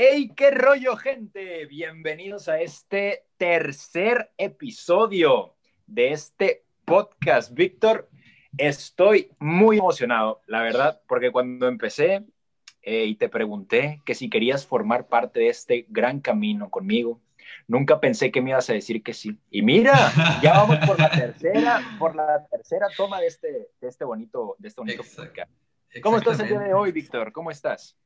¡Hey, qué rollo, gente! Bienvenidos a este tercer episodio de este podcast. Víctor, estoy muy emocionado, la verdad, porque cuando empecé eh, y te pregunté que si querías formar parte de este gran camino conmigo, nunca pensé que me ibas a decir que sí. Y mira, ya vamos por la tercera, por la tercera toma de este, de este bonito, de este bonito podcast. ¿Cómo estás el día de hoy, Víctor? ¿Cómo estás?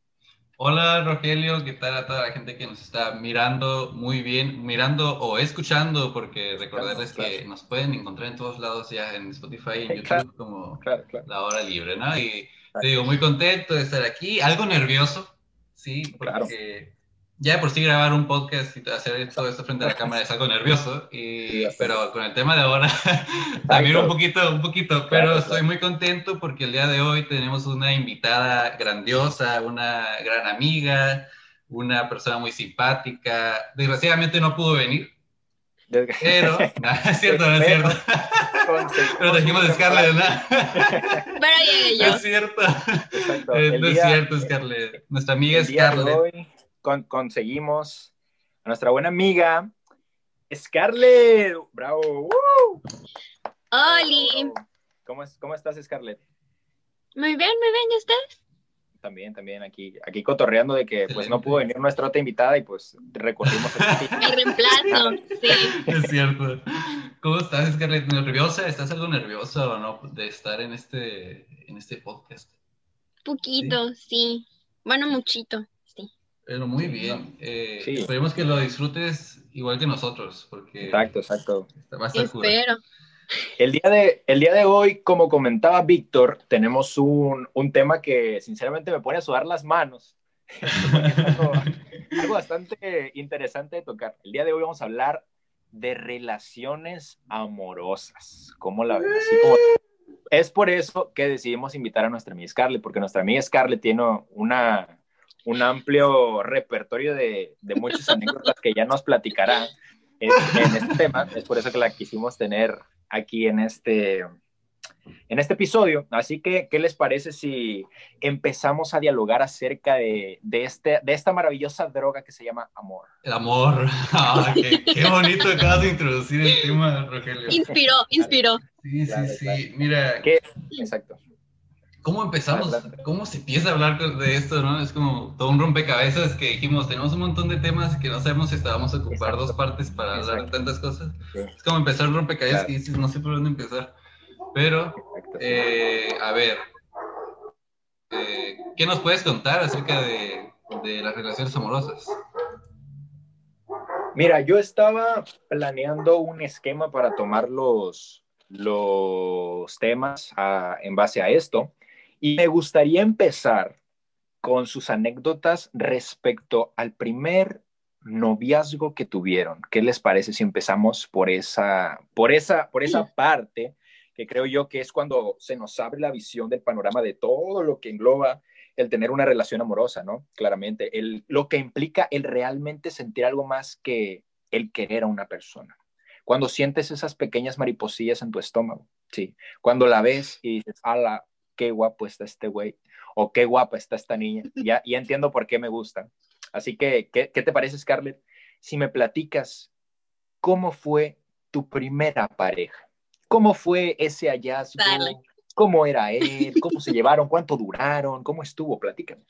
Hola Rogelio, ¿qué tal a toda la gente que nos está mirando muy bien, mirando o escuchando? Porque recordarles que nos pueden encontrar en todos lados ya en Spotify y en YouTube como La Hora Libre, ¿no? Y te digo, muy contento de estar aquí, algo nervioso, sí, porque ya por sí grabar un podcast y hacer todo esto frente a la cámara es algo nervioso, y, pero con el tema de ahora también un poquito, un poquito, pero estoy muy contento porque el día de hoy tenemos una invitada grandiosa, una gran amiga, una persona muy simpática. Desgraciadamente no pudo venir, pero, no, es cierto, no es cierto. Pero dijimos Scarlett, ¿no? Pero llegué yo. Es cierto. Eh, no es cierto, Scarlett. Nuestra amiga Scarlett conseguimos a nuestra buena amiga Scarlett. ¡Bravo! ¡Oli! ¿Cómo, ¿Cómo estás, Scarlett? Muy bien, muy bien. ¿Y ustedes? También, también aquí, aquí cotorreando de que pues no pudo venir nuestra otra invitada y pues recorrimos el, el reemplazo, sí. Es cierto. ¿Cómo estás, Scarlett? ¿Nerviosa? ¿Estás algo nerviosa o no de estar en este, en este podcast? Poquito, sí. sí. Bueno, muchito. Pero muy bien. Eh, esperemos que lo disfrutes igual que nosotros, porque... Exacto, exacto. Espero. El día, de, el día de hoy, como comentaba Víctor, tenemos un, un, tema que sinceramente me pone a sudar las manos. algo, algo, bastante interesante de tocar. El día de hoy vamos a hablar de relaciones amorosas. ¿Cómo la ves? Es por eso que decidimos invitar a nuestra amiga Scarlett, porque nuestra amiga Scarlett tiene una, un amplio repertorio de, de muchas anécdotas que ya nos platicará en, este tema. Es por eso que la quisimos tener aquí en este, en este episodio. Así que, ¿qué les parece si empezamos a dialogar acerca de, de, este, de esta maravillosa droga que se llama amor? El amor. Ah, qué, bonito acabas de introducir el tema, Rogelio. Inspiró, inspiró. Sí, sí, sí. Mira. ¿Qué? Exacto. ¿Cómo empezamos? ¿Cómo se empieza a hablar de esto, no? Es como todo un rompecabezas que dijimos, tenemos un montón de temas que no sabemos si estábamos a ocupar dos partes para hablar de tantas cosas. Es como empezar un rompecabezas que dices, no sé por dónde empezar. Pero, eh, a ver, eh, ¿qué nos puedes contar acerca de, de las relaciones amorosas? Mira, yo estaba planeando un esquema para tomar los, los temas a, en base a esto. Y me gustaría empezar con sus anécdotas respecto al primer noviazgo que tuvieron. ¿Qué les parece si empezamos por esa, por esa, por esa parte que creo yo que es cuando se nos abre la visión del panorama de todo lo que engloba el tener una relación amorosa, ¿no? Claramente, el, lo que implica el realmente sentir algo más que el querer a una persona. Cuando sientes esas pequeñas mariposillas en tu estómago, sí. Cuando la ves y dices, ala, qué guapo está este güey o qué guapa está esta niña. Ya, ya entiendo por qué me gustan. Así que, ¿qué, ¿qué, te parece, Scarlett? Si me platicas cómo fue tu primera pareja, cómo fue ese hallazgo, cómo era él, cómo se llevaron, cuánto duraron, cómo estuvo, platícame.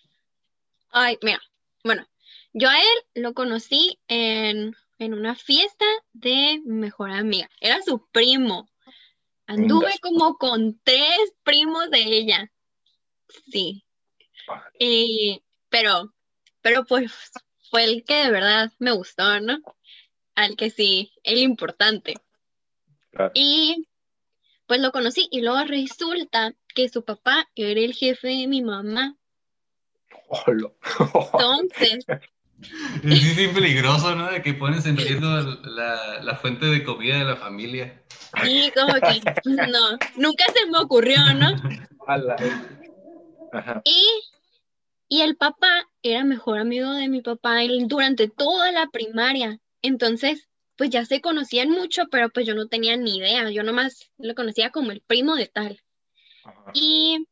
Ay, mira, bueno, yo a él lo conocí en, en una fiesta de mejor amiga, era su primo. Anduve como con tres primos de ella. Sí. pero, pero pues fue el que de verdad me gustó, ¿no? Al que sí, el importante. Y pues lo conocí y luego resulta que su papá era el jefe de mi mamá. Entonces, Es bien peligroso, ¿no? De que pones en riesgo la, la, fuente de comida de la familia. Sí, como que no, nunca se me ocurrió, ¿no? Y, y el papá era mejor amigo de mi papá durante toda la primaria. Entonces, pues ya se conocían mucho, pero pues yo no tenía ni idea. Yo nomás lo conocía como el primo de tal. Y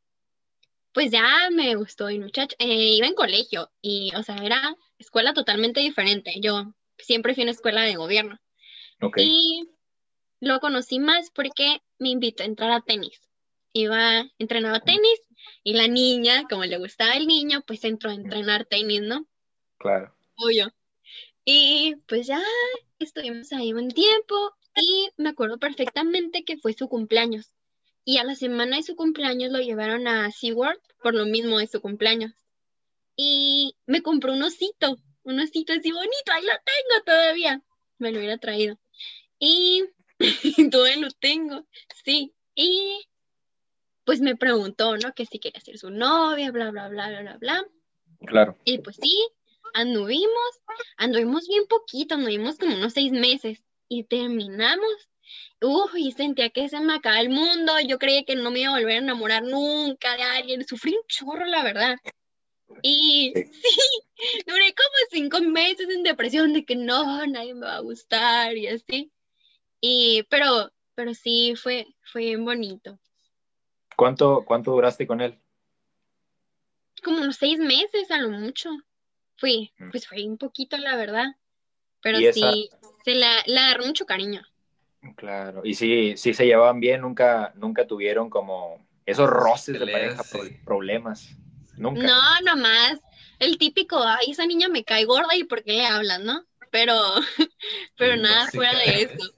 pues ya me gustó el muchacho. Eh, iba en colegio y, o sea, era escuela totalmente diferente. Yo siempre fui en escuela de gobierno. Y lo conocí más porque me invitó a entrar a tenis. Iba, entrenaba tenis y la niña, como le gustaba el niño, pues entró a entrenar tenis, ¿no? Claro. Obvio. Y pues ya estuvimos ahí un tiempo y me acuerdo perfectamente que fue su cumpleaños. Y a la semana de su cumpleaños lo llevaron a SeaWorld por lo mismo de su cumpleaños. Y me compró un osito, un osito así bonito, ahí lo tengo todavía. Me lo hubiera traído. Y todavía lo tengo, sí. Y pues me preguntó, ¿no? Que si quería ser su novia, bla, bla, bla, bla, bla, bla. Claro. Y pues sí, anduvimos, anduvimos bien poquito, anduvimos como unos seis meses y terminamos. Uf, y sentía que se me acaba el mundo. Yo creía que no me iba a volver a enamorar nunca de alguien. Sufrí un chorro, la verdad. Y sí, duré como cinco meses en depresión de que no, nadie me va a gustar y así. Y, pero, pero sí, fue, fue bien bonito. ¿Cuánto, ¿Cuánto duraste con él? Como unos seis meses a lo mucho. Fui, mm. pues fue un poquito, la verdad. Pero sí, se la, le agarró mucho cariño. Claro, y sí, sí se llevaban bien, nunca, nunca tuvieron como esos roces de pareja, problemas. Nunca. No, nomás. El típico, ay, esa niña me cae gorda y por qué le hablan, ¿no? Pero, pero nada fuera de eso.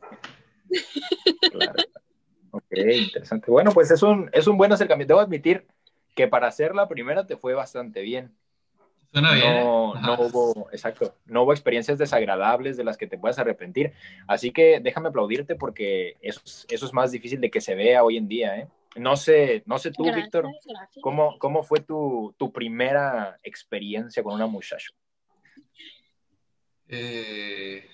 Claro. Ok, interesante. Bueno, pues es un, es un buen acercamiento. Debo admitir que para hacer la primera te fue bastante bien. Suena bien. No, no hubo, exacto, no hubo experiencias desagradables de las que te puedas arrepentir. Así que déjame aplaudirte porque eso es, eso es más difícil de que se vea hoy en día, ¿eh? No sé, no sé tú, Víctor, ¿cómo, ¿cómo fue tu, tu, primera experiencia con una muchacha? Eh,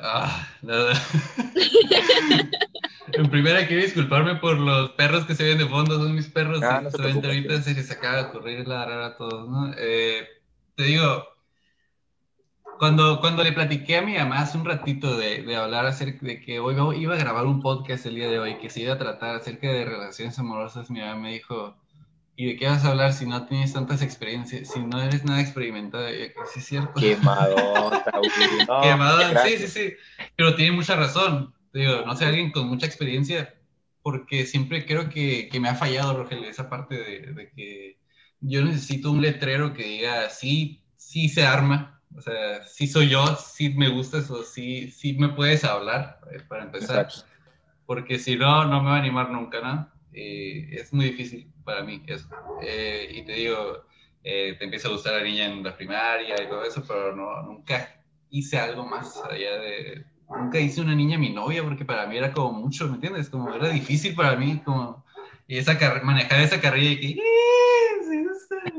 ah, nada. en primera quiero disculparme por los perros que se ven de fondo, son mis perros. Ah, no ahorita se les acaba de ocurrir la rara a todos, ¿no? Eh, te digo, cuando, cuando le platiqué a mi mamá hace un ratito de, de hablar acerca de que hoy iba a grabar un podcast el día de hoy que se iba a tratar acerca de relaciones amorosas, mi mamá me dijo, ¿y de qué vas a hablar si no tienes tantas experiencias, si no eres nada experimentado? Sí, es cierto. Quemadota, Quemadota, sí, sí, sí. Pero tiene mucha razón. Digo, no sé, alguien con mucha experiencia, porque siempre creo que, que me ha fallado, Rogelio, esa parte de, de que yo necesito un letrero que diga, sí, sí se arma, o sea, sí soy yo, sí me gusta eso, sí, sí me puedes hablar, eh, para empezar. Porque si no, no me va a animar nunca, ¿no? Eh, es muy difícil para mí eso. Eh, y te digo, te empieza a gustar la niña en la primaria y todo eso, pero no, nunca hice algo más allá de... Nunca hice una niña mi novia porque para mí era como mucho, ¿me entiendes? Como era difícil para mí, como... Y esa manejar esa carrilla y que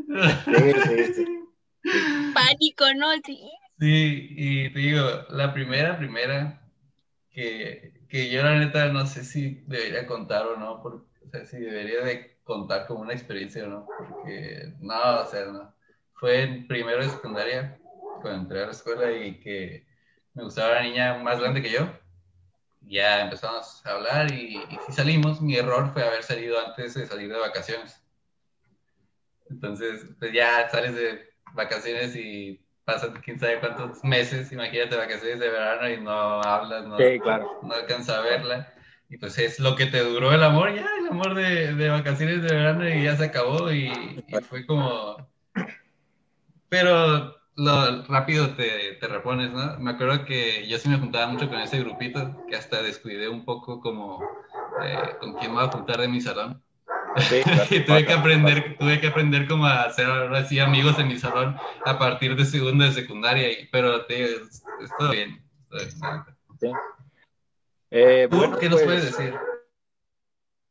Pánico, ¿no? Sí. Sí, y te digo, la primera, primera, que, que yo la neta no sé si debería contar o no, porque, o sea, si debería de contar como una experiencia o no, porque no, o sea, no. Fue en primero de secundaria, cuando entré a la escuela y que me gustaba la niña más grande que yo. Ya empezamos a hablar y, y si salimos, mi error fue haber salido antes de salir de vacaciones. Entonces, pues ya sales de vacaciones y pasan quién sabe cuántos meses, imagínate vacaciones de verano y no hablas, no, no alcanza a verla. Y pues es lo que te duró el amor, ya el amor de, de vacaciones de verano y ya se acabó y, fue como... Pero lo rápido te, te, repones, ¿no? Me acuerdo que yo sí me juntaba mucho con ese grupito, que hasta descuidé un poco como eh, con quién me voy a juntar de mi salón. tuve que aprender, tuve que aprender como a hacer así amigos en mi salón a partir de segundo de secundaria, pero te, es, todo bien. Eh, ¿Qué nos puedes pues, decir?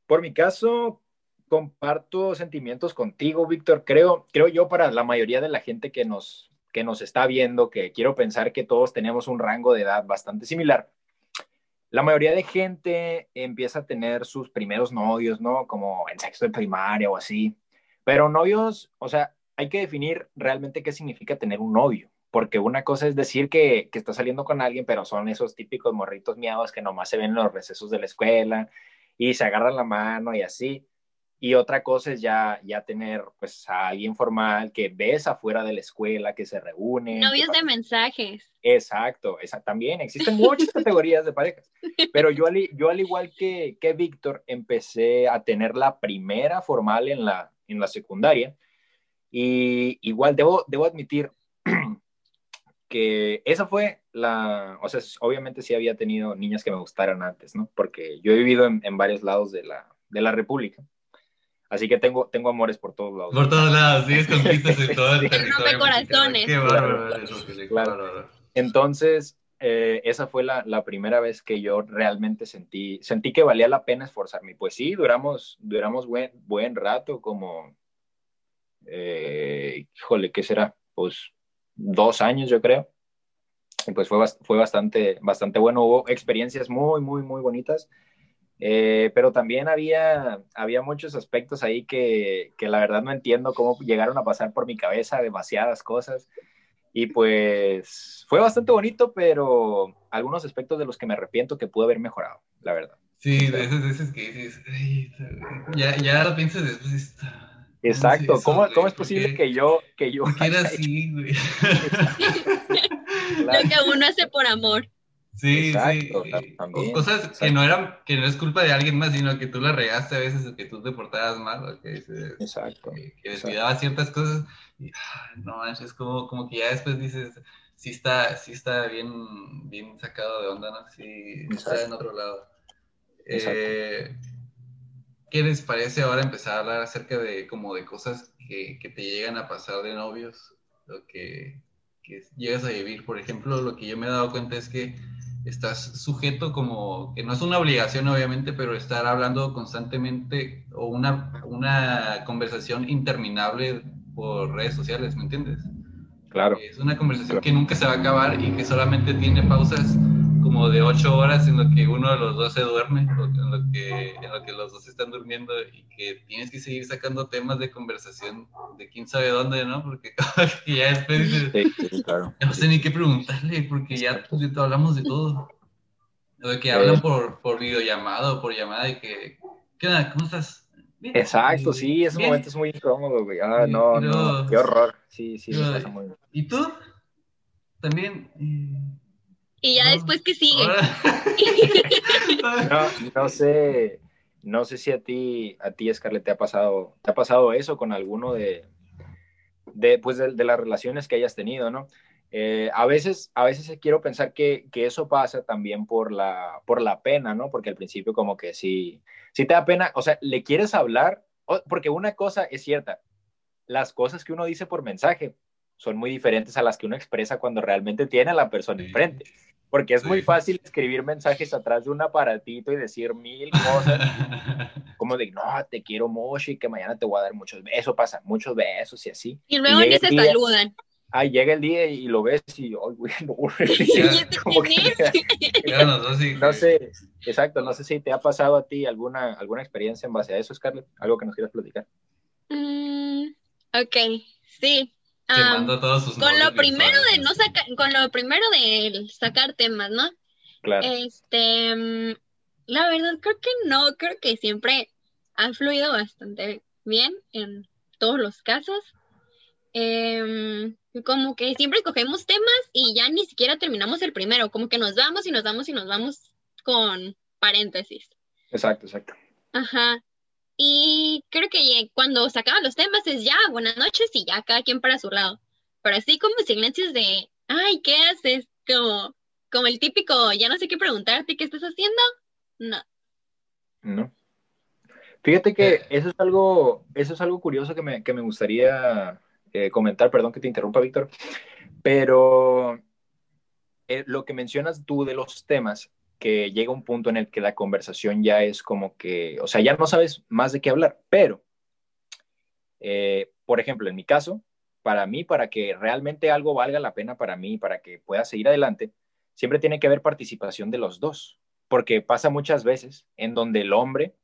Por mi caso, comparto sentimientos contigo, Víctor. Creo, creo yo para la mayoría de la gente que nos, que nos está viendo, que quiero pensar que todos tenemos un rango de edad bastante similar la mayoría de gente empieza a tener sus primeros novios, ¿no? Como en sexto de primaria o así. Pero novios, o sea, hay que definir realmente qué significa tener un novio. Porque una cosa es decir que, que está saliendo con alguien, pero son esos típicos morritos miados que nomás se ven en los recesos de la escuela y se agarran la mano y así. Y otra cosa es ya, ya tener pues a alguien formal que ves afuera de la escuela, que se reúne. Novios de mensajes. Exacto, esa, también existen muchas categorías de parejas. Pero yo al, yo al igual que, que Víctor, empecé a tener la primera formal en la, en la secundaria. Y igual debo, debo admitir que esa fue la, o sea, obviamente sí había tenido niñas que me gustaran antes, ¿no? Porque yo he vivido en, en varios lados de la, de la República. Así que tengo, tengo amores por todos lados. Por todos lados, sí, es conquistas en todo el territorio. corazones. Qué bárbaro eso, qué bárbaro. Entonces, eh, esa fue la, la, primera vez que yo realmente sentí, sentí que valía la pena esforzarme. Pues sí, duramos, duramos buen, buen rato, como, eh, híjole, ¿qué será? Pues dos años, yo creo. Y pues fue, fue bastante, bastante bueno. Hubo experiencias muy, muy, muy bonitas. Eh, pero también había, había muchos aspectos ahí que, que, la verdad no entiendo cómo llegaron a pasar por mi cabeza, demasiadas cosas. Y pues fue bastante bonito, pero algunos aspectos de los que me arrepiento que pude haber mejorado, la verdad. Sí, de esos, de esos que dices, ya, ya lo piensas después. Exacto, ¿Cómo, ¿cómo, es posible que yo... Que yo era así, güey. Lo que uno hace por amor. Sí, sí. Cosas que no eran, que no es culpa de alguien más, sino que tú la regaste a veces o que tú te portabas mal, o que, exacto, que, descuidabas ciertas cosas. Y, no es como, como que ya después dices, sí está, sí está bien, bien sacado de onda, ¿no? Sí, está en otro lado. Eh, ¿Qué les parece ahora empezar a hablar acerca de como de cosas que, que te llegan a pasar de novios? Lo que, que llegas a vivir. Por ejemplo, lo que yo me he dado cuenta es que estás sujeto como, que no es una obligación obviamente, pero estar hablando constantemente o una, una conversación interminable por redes sociales, ¿me entiendes? Claro. Es una conversación que nunca se va a acabar y que solamente tiene pausas como de ocho horas en lo que uno de los dos se duerme, en lo que, en lo que los dos están durmiendo y que tienes que seguir sacando temas de conversación de quién sabe dónde, ¿no? Porque ya después sí, claro. no sé ni qué preguntarle, porque ya pues, hablamos de todo. De que hablan por, por videollamada o por llamada y que, ¿qué onda? ¿Cómo estás? Exacto, sí, ese momento es muy incómodo, güey. Ah, no, no, qué horror. Sí, sí, me pasa muy ¿Y tú? También. Y ya después que sigue. no, no sé, no sé si a ti, a ti, Scarlett, te ha pasado, te ha pasado eso con alguno de, de, pues de, las relaciones que hayas tenido, ¿no? Eh, a veces, a veces quiero pensar que, que, eso pasa también por la, por la pena, ¿no? Porque al principio como que si, si te da pena, o sea, le quieres hablar, porque una cosa es cierta, las cosas que uno dice por mensaje son muy diferentes a las que uno expresa cuando realmente tiene a la persona enfrente. Porque es muy fácil escribir mensajes atrás de un aparatito y decir mil cosas, como de, no, te quiero mucho y que mañana te voy a dar muchos besos, pasa muchos besos y así. Y luego ni se saludan. Ay, llega el día y lo ves y, ay, güey, no, como que, no sé, exacto, no sé si te ha pasado a ti alguna, alguna experiencia en base a eso, Scarlett, algo que nos quieras platicar. Mm, ok, sí, todos sus con lo primero de no sacar, con lo primero de sacar temas, ¿no? Claro. Este, la verdad creo que no, creo que siempre ha fluido bastante bien en todos los casos. Em, como que siempre escogemos temas y ya ni siquiera terminamos el primero, como que nos vamos y nos vamos y nos vamos con paréntesis. Exacto, exacto. Ajá. Y creo que cuando sacaban los temas es ya, buenas noches y ya cada quien para su lado. Pero así como silencios de, ay, ¿qué haces? Como, como el típico, ya no sé qué preguntarte, ¿qué estás haciendo? No. No. Fíjate que eh. eso es algo, eso es algo curioso que me, que me gustaría eh, comentar, perdón que te interrumpa, Víctor, pero eh, lo que mencionas tú de los temas que llega un punto en el que la conversación ya es como que, o sea, ya no sabes más de qué hablar, pero, eh, por ejemplo, en mi caso, para mí, para que realmente algo valga la pena para mí, para que pueda seguir adelante, siempre tiene que haber participación de los dos, porque pasa muchas veces en donde el hombre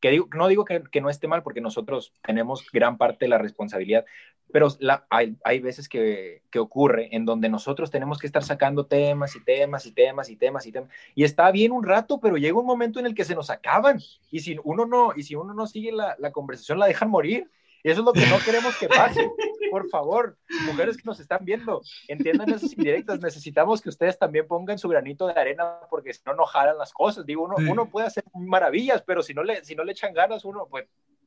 que digo, no digo que, que, no esté mal, porque nosotros tenemos gran parte de la responsabilidad, pero la, hay, hay, veces que, que, ocurre en donde nosotros tenemos que estar sacando temas y temas y temas y temas y temas, y está bien un rato, pero llega un momento en el que se nos acaban, y si uno no, y si uno no sigue la, la conversación, la dejan morir, eso es lo que no queremos que pase. Por favor, mujeres que nos están viendo, entiendan esas indirectas. Necesitamos que ustedes también pongan su granito de arena porque si no, no jalan las cosas. Digo, uno, uno puede hacer maravillas, pero si no, le, si no le echan ganas, uno pues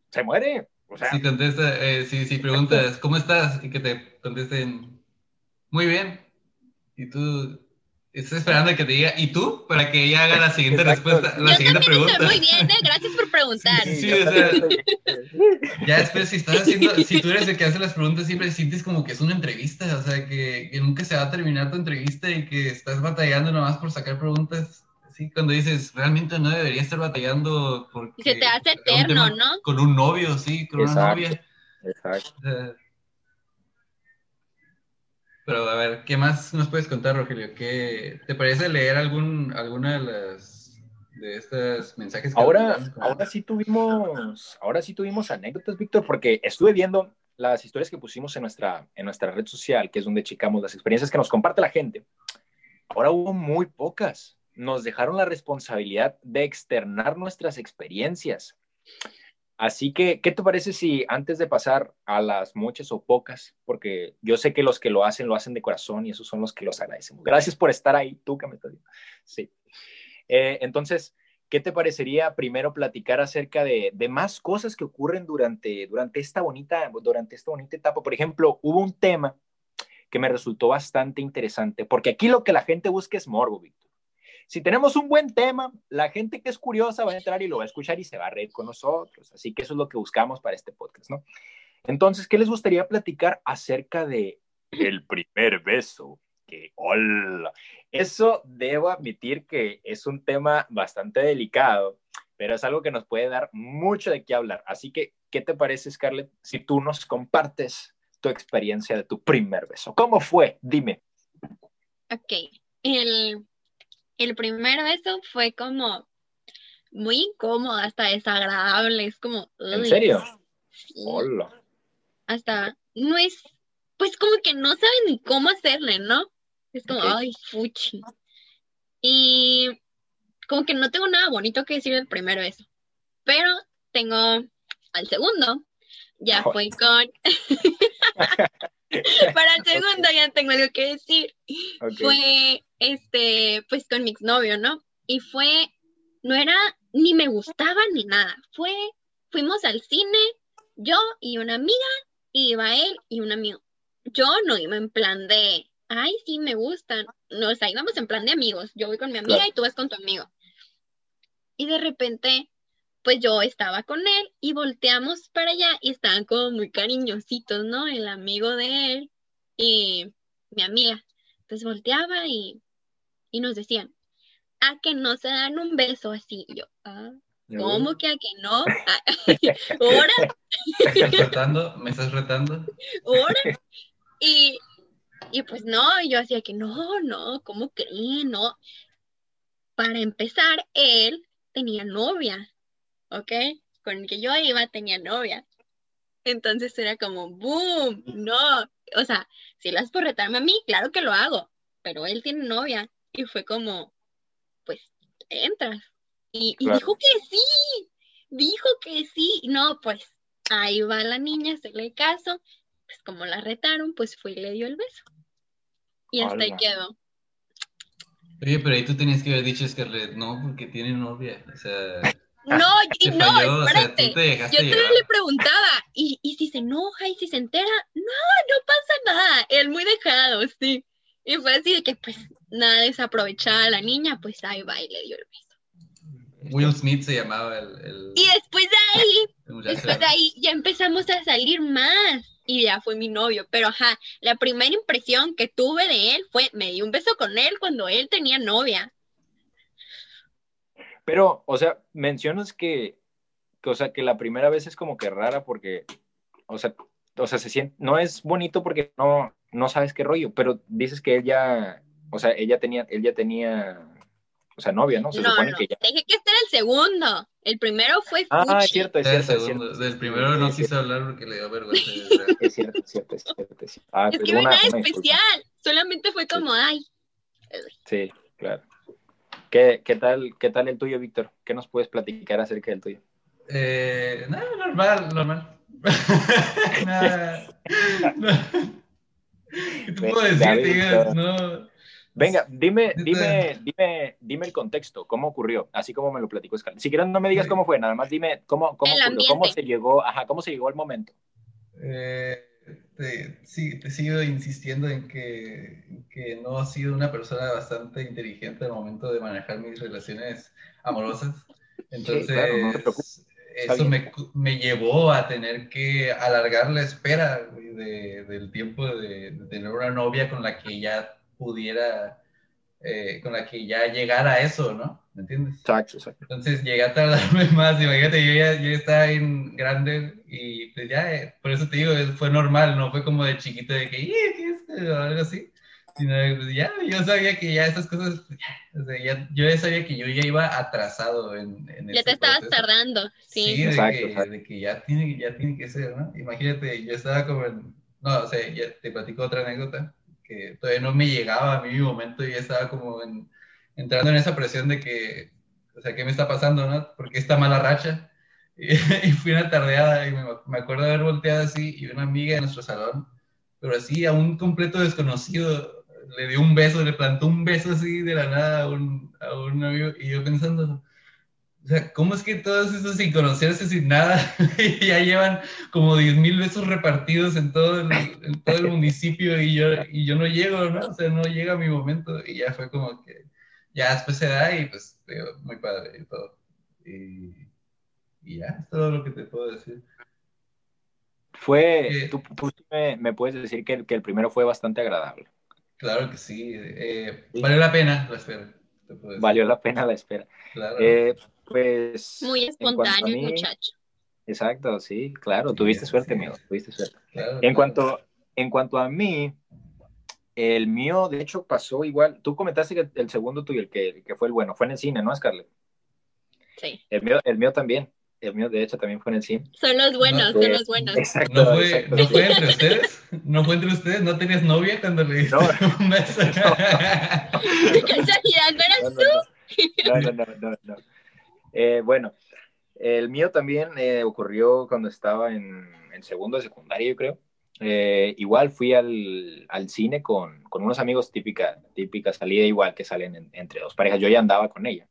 se muere. O sea, si contesta, eh, si, si preguntas, ¿cómo estás? Y que te contesten, muy bien. Y tú, Estoy esperando a que te diga, ¿y tú? Para que ella haga la siguiente respuesta, la siguiente pregunta. muy bien, ¿eh? gracias por preguntar. Sí, o sea, ya después si estás haciendo, si tú eres el que hace las preguntas, siempre sientes como que es una entrevista, o sea, que, que nunca se va a terminar tu entrevista y que estás batallando nomás por sacar preguntas. Sí, cuando dices, realmente no debería estar batallando porque... Se te hace eterno, ¿no? Con un novio, sí, con una novia. Exacto. Pero a ver, ¿qué más nos puedes contar, Rogelio? ¿Qué, ¿Te parece leer algún, alguna de las de estos mensajes? ahora, ahora sí tuvimos, ahora sí tuvimos anécdotas, Víctor, porque estuve viendo las historias que pusimos en nuestra, en nuestra red social, que es donde checamos las experiencias que nos comparte la gente. Ahora hubo muy pocas. Nos dejaron la responsabilidad de externar nuestras experiencias. Así que, ¿qué te parece si antes de pasar a las muchas o pocas, porque yo sé que los que lo hacen lo hacen de corazón y esos son los que los agradecemos. Gracias por estar ahí, tú que me estás. Sí. Eh, entonces, ¿qué te parecería primero platicar acerca de, más cosas que ocurren durante, durante, esta bonita, durante esta bonita etapa? Por ejemplo, hubo un tema que me resultó bastante interesante, porque aquí lo que la gente busca es morbo. Si tenemos un buen tema, la gente que es curiosa va a entrar y lo va a escuchar y se va a reír con nosotros. Así que eso es lo que buscamos para este podcast, ¿no? Entonces, ¿qué les gustaría platicar acerca de el primer beso? Que, hola. Eso debo admitir que es un tema bastante delicado, pero es algo que nos puede dar mucho de qué hablar. Así que, ¿qué te parece, Scarlett, si tú nos compartes tu experiencia de tu primer beso? ¿Cómo fue? Dime. Ok. El el primer beso fue como muy incómodo, hasta desagradable, es como... ¿En serio? Hola. Hasta, no es, pues como que no saben ni cómo hacerle, ¿no? Es como, ay, fuchi. Y como que no tengo nada bonito que decir del primer beso, pero tengo al segundo, ya fue con... Para el segundo ya tengo algo que decir. Fue, este, pues con mi exnovio, ¿no? Y fue, no era, ni me gustaba ni nada. Fue, fuimos al cine, yo y una amiga, y iba él y un amigo. Yo no iba en plan de, ay, sí, me gustan. No, o sea, íbamos en plan de amigos. Yo voy con mi amiga y tú vas con tu amigo. Y de repente pues yo estaba con él y volteamos para allá y estaban como muy cariñositos, ¿no? El amigo de él y mi amiga. Pues volteaba y, nos decían, a que no se dan un beso así. yo, ah, ¿cómo que a que no? ¿Ahora? ¿Me estás retando? ¿Me estás retando? ¿Ahora? Y, y pues no, yo hacía que no, no, ¿cómo creen? No. Para empezar, él tenía novia. ¿ok? Con el que yo iba tenía novia. Entonces era como, ¡boom! No, o sea, si las por retarme a mí, claro que lo hago, pero él tiene novia y fue como, pues, entras. Y, dijo que sí, dijo que sí. No, pues, ahí va la niña, se le caso. Pues como la retaron, pues fue y le dio el beso. Y hasta ahí quedó. Oye, pero ahí tú tenías que haber dicho, Scarlett, no, porque tiene novia. O sea... No, y no, espérate. yo todavía le preguntaba, ¿y, ¿y si se enoja y si se entera? No, no pasa nada. Él muy dejado, sí. Y fue así de que, pues, nada, desaprovechada la niña, pues ahí va y le dio el beso. Will Smith se llamaba el. Y después de ahí, después de ahí ya empezamos a salir más. Y ya fue mi novio. Pero ajá, la primera impresión que tuve de él fue: me di un beso con él cuando él tenía novia. Pero, o sea, mencionas que, o sea, que la primera vez es como que rara porque, o sea, o sea, se siente, no es bonito porque no, no sabes qué rollo, pero dices que ella, o sea, ella tenía, ella tenía, o sea, novia, ¿no? Se supone que ya... Dije que este era el segundo. El primero fue Ah, Fuchi. es cierto, es cierto. Es segundo. cierto, Del primero no quise hablar porque le dio vergüenza. es cierto, es cierto, es cierto, es cierto. Ah, Es que no nada disculpa. especial. Solamente fue como, ay, Sí, claro. ¿Qué, qué, tal, ¿Qué tal el tuyo, Víctor? ¿Qué nos puedes platicar acerca del tuyo? Eh, no, normal, normal. Nada. No. ¿Qué te puedo decir? Digas, no. Venga, dime, dime, dime, dime el contexto, cómo ocurrió, así como me lo platicó Scarlett. Si quieres no me digas Sí. cómo fue, nada más dime cómo, cómo, ocurrió, cómo se llegó, ajá, cómo se llegó al momento. Eh, te, sí, te sigo insistiendo en que, que no he sido una persona bastante inteligente al momento de manejar mis relaciones amorosas. Entonces, claro, no eso me, me llevó a tener que alargar la espera de- del tiempo de, de tener una novia con la que ya pudiera, eh, con la que ya llegara a eso, ¿no? ¿Me entiendes? Exacto, exacto. Entonces llegué a tardarme más, imagínate, yo ya, yo ya estaba en grande y pues ya, eh, por eso te digo, fue normal, no fue como de chiquito de que, "Ih, ¿qué es esto?", o algo así, sino pues, ya, yo sabía que ya esas cosas, pues, ya, o sea, ya- yo ya sabía que yo ya iba atrasado en, en ya te estabas proceso. tardando. Sí, Sí. de, Exacto, que, exacto. de que ya tiene, ya tiene que ser, ¿no? Imagínate, yo estaba como en, no, o sea, ya te platico otra anécdota, que todavía no me llegaba a mí mi momento y estaba como en, entrando en esa presión de que, o sea, ¿qué me está pasando, no? Porque esta mala racha. Y, y fui una tardeada y me, me acuerdo haber volteado así y una amiga de nuestro salón, pero así a un completo desconocido, le dio un beso, le plantó un beso así de la nada a un, a un amigo y yo pensando, o sea, ¿cómo es que todos esos sin conocerse, sin nada, ya llevan como 10 mil besos repartidos en todo, el, en todo el municipio y yo, y yo no llego, ¿no? O sea, no llega mi momento y ya fue como que, ya después se da y pues, digo, muy padre y todo. Y, y ya, es todo lo que te puedo decir. Fue, Eh, tú, me, me puedes decir que, el- que el primero fue bastante agradable. Claro que sí, eh, valió la pena la espera. Valió la pena la espera. Claro. Eh, pues. Muy espontáneo, mí- muchacho. Exacto, sí, claro, Sí, tuviste suerte, sí. amigo, tuviste suerte. claro, En claro. cuanto, en cuanto a mí, el mío, de hecho, pasó igual. Tú comentaste que el segundo tuyo, el que, el que fue el bueno, fue en el cine, ¿no, Scarlett? Sí. El mío, el mío también. El mío, de hecho, también fue en el cine. Son los buenos, No, son los buenos. Exacto. ¿No fue, exacto, ¿No sí. fue entre ustedes? ¿No fue entre ustedes? ¿No tenías novia cuando le diste No. un beso? Qué casualidad, ¿no eras No, no, no, no, no, no, no. Eh, bueno, el mío también eh, ocurrió cuando estaba en, en segundo de secundaria, yo creo. Eh, igual fui al, al cine con, con unos amigos, típica, típica salida igual que salen en- entre dos parejas. Yo ya andaba con ella.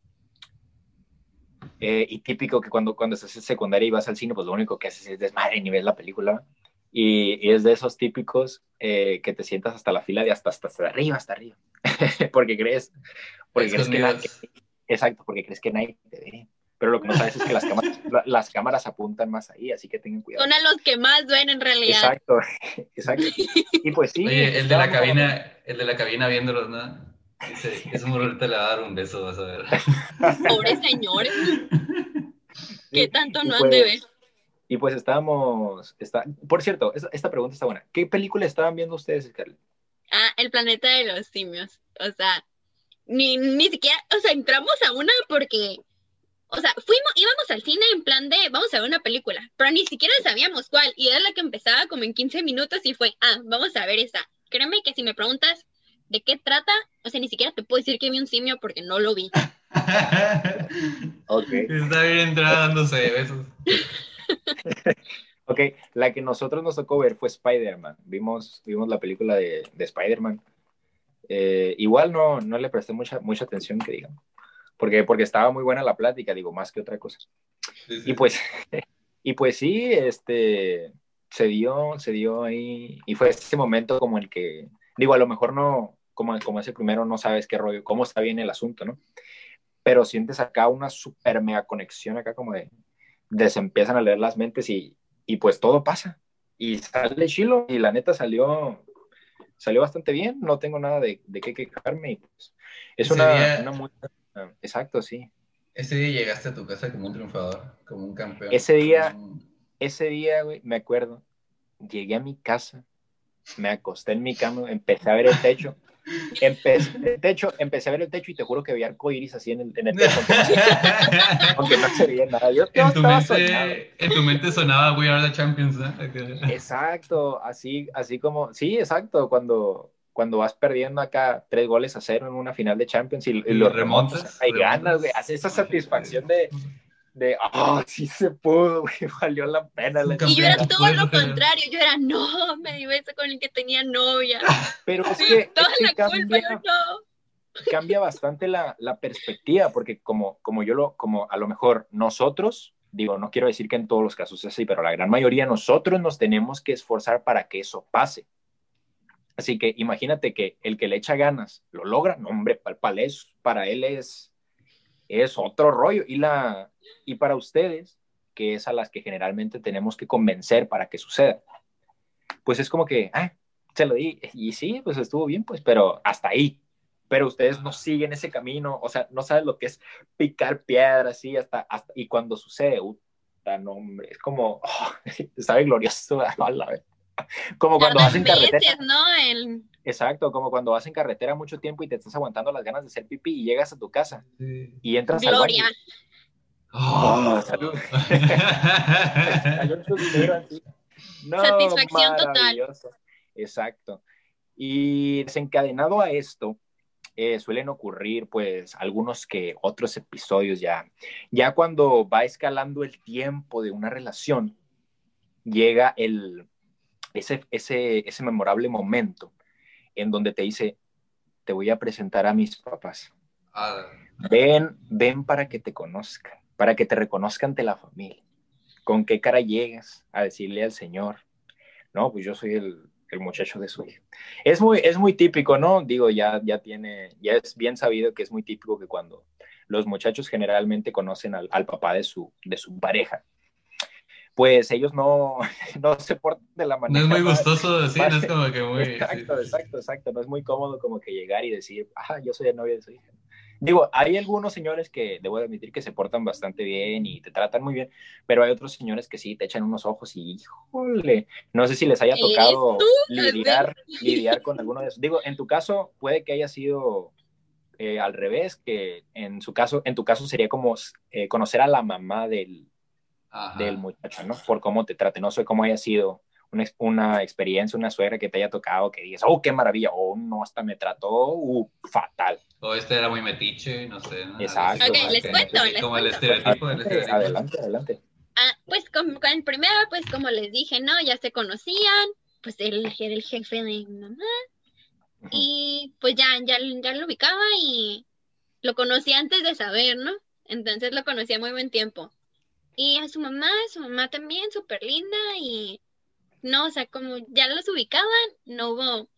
Eh, y típico que cuando, cuando estás en secundaria y vas al cine, pues lo único que haces es desmadre y ves la película. Y, y es de esos típicos eh, que te sientas hasta la fila de hasta, hasta, hasta arriba, hasta arriba. porque crees, porque crees que nadie, Escondidas. Exacto, porque crees que nadie te ve. Pero lo que no sabes es que las cámaras, la- las cámaras apuntan más ahí, así que tengan cuidado. Son a los que más ven en realidad. Exacto, exacto. Y pues sí. Oye, el de la cabina, el de la cabina viéndolos, ¿no? Dice, ese morro ahorita le va a dar un beso, vas a ver. Pobres señores, ¿qué tanto no han de ver? pues- Y pues estábamos, está, por cierto, esta, esta pregunta está buena. ¿Qué película estaban viendo ustedes, Scarlett? Ah, el planeta de los simios. O sea, ni, ni siquiera, o sea, entramos a una porque, o sea, fuimos, íbamos al cine en plan de, vamos a ver una película, pero ni siquiera sabíamos cuál, y era la que empezaba como en 15 minutos y fue, ah, vamos a ver esa. Créeme que si me preguntas de qué trata, o sea, ni siquiera te puedo decir que vi un simio porque no lo vi. Ok. Está bien entrada dándose besos. Ok, la que nosotros nos tocó ver fue Spider-Man. Vimos, vimos la película de, de Spider-Man. Eh, igual no, no le presté mucha, mucha atención, que digan. Porque, porque estaba muy buena la plática, digo, más que otra cosa. Sí, sí. Y pues, y pues sí, este, se dio, se dio ahí, y fue ese momento como el que, digo, a lo mejor no, como, como ese primero no sabes qué rollo, cómo está bien el asunto, ¿no? Pero sientes acá una super mega conexión acá como de, de se empiezan a leer las mentes y, y pues todo pasa. Y sale chilo, y la neta salió, salió bastante bien, no tengo nada de, de qué quejarme, y pues, es una, día- una muy, exacto, sí. Ese día llegaste a tu casa como un triunfador, como un campeón. Ese día- un- ese día, güey, me acuerdo, llegué a mi casa, me acosté en mi cama, empecé a ver el techo Empecé, el techo, empecé a ver el techo y te juro que veía arcoíris así en el, en el techo. Aunque no se veía nada. Yo, en, tu mente, en, tu mente, sonaba We Are the Champions, ¿no? Exacto, así, así como, sí, exacto, cuando, cuando vas perdiendo acá tres goles a cero en una final de Champions y, y, lo remontas, hay ganas, güey, hace esa satisfacción de de, ah, sí se pudo, güey, valió la pena. y yo era todo lo contrario, yo era, no, me di beso con el que tenía novia. Pero es que, cambia, cambia bastante la, la, perspectiva, porque como, como yo lo, como a lo mejor nosotros, digo, no quiero decir que en todos los casos es así, pero la gran mayoría nosotros nos tenemos que esforzar para que eso pase. Así que imagínate que el que le echa ganas lo logra, no, hombre, para, para él es es otro rollo. Y, la, y para ustedes, que es a las que generalmente tenemos que convencer para que suceda, pues es como que, ah, se lo di, y sí, pues estuvo bien, pues, pero hasta ahí. Pero ustedes no siguen ese camino, o sea, no saben lo que es picar piedras, así, hasta, hasta y cuando sucede, uh, no, hombre, es como, oh, sabe glorioso, como cuando vas en carretera. ¿no? El... Exacto, como cuando vas en carretera mucho tiempo y te estás aguantando las ganas de hacer pipí y llegas a tu casa y entras al baño. Oh, salud. Satisfacción total. Exacto. Y desencadenado a esto, eh, suelen ocurrir pues algunos que otros episodios ya. Ya cuando va escalando el tiempo de una relación, llega el, ese, ese, ese memorable momento en donde te dice, te voy a presentar a mis papás. Ah. Ven, ven para que te conozcan, para que te reconozcan ante la familia. ¿Con qué cara llegas a decirle al Señor? No, pues yo soy el, el muchacho de su hijo. Es muy, es muy típico, ¿no? Digo, ya, ya tiene, ya es bien sabido que es muy típico que cuando los muchachos generalmente conocen al, al papá de su, de su pareja, pues ellos no, no se portan de la manera. No es muy gustoso decir, no es como que muy. Exacto, exacto, exacto. No es muy cómodo como que llegar y decir, ah, yo soy el novio de su hija. Digo, hay algunos señores que debo admitir que se portan bastante bien y te tratan muy bien, pero hay otros señores que sí te echan unos ojos y, híjole, no sé si les haya tocado lidiar, lidiar con alguno de esos. Digo, en tu caso puede que haya sido eh, al revés, que en su caso, en tu caso sería como eh, conocer a la mamá del, del muchacho, ¿no? Por cómo te trate. No sé cómo haya sido una, una, experiencia, una suegra que te haya tocado, que digas, oh, qué maravilla, o oh, no, hasta me trató uh, fatal. O este era muy metiche, no sé. Exacto. Ok, les cuento, les Como el estereotipo, Adelante, adelante. Ah, pues con, con, el primero, pues como les dije, ¿no? Ya se conocían, pues él era el jefe de mi mamá, y pues ya, ya, ya lo ubicaba y lo conocía antes de saber, ¿no? Entonces lo conocía muy buen tiempo. Y a su mamá, su mamá también, súper linda y no, o sea, como ya los ubicaban, no hubo,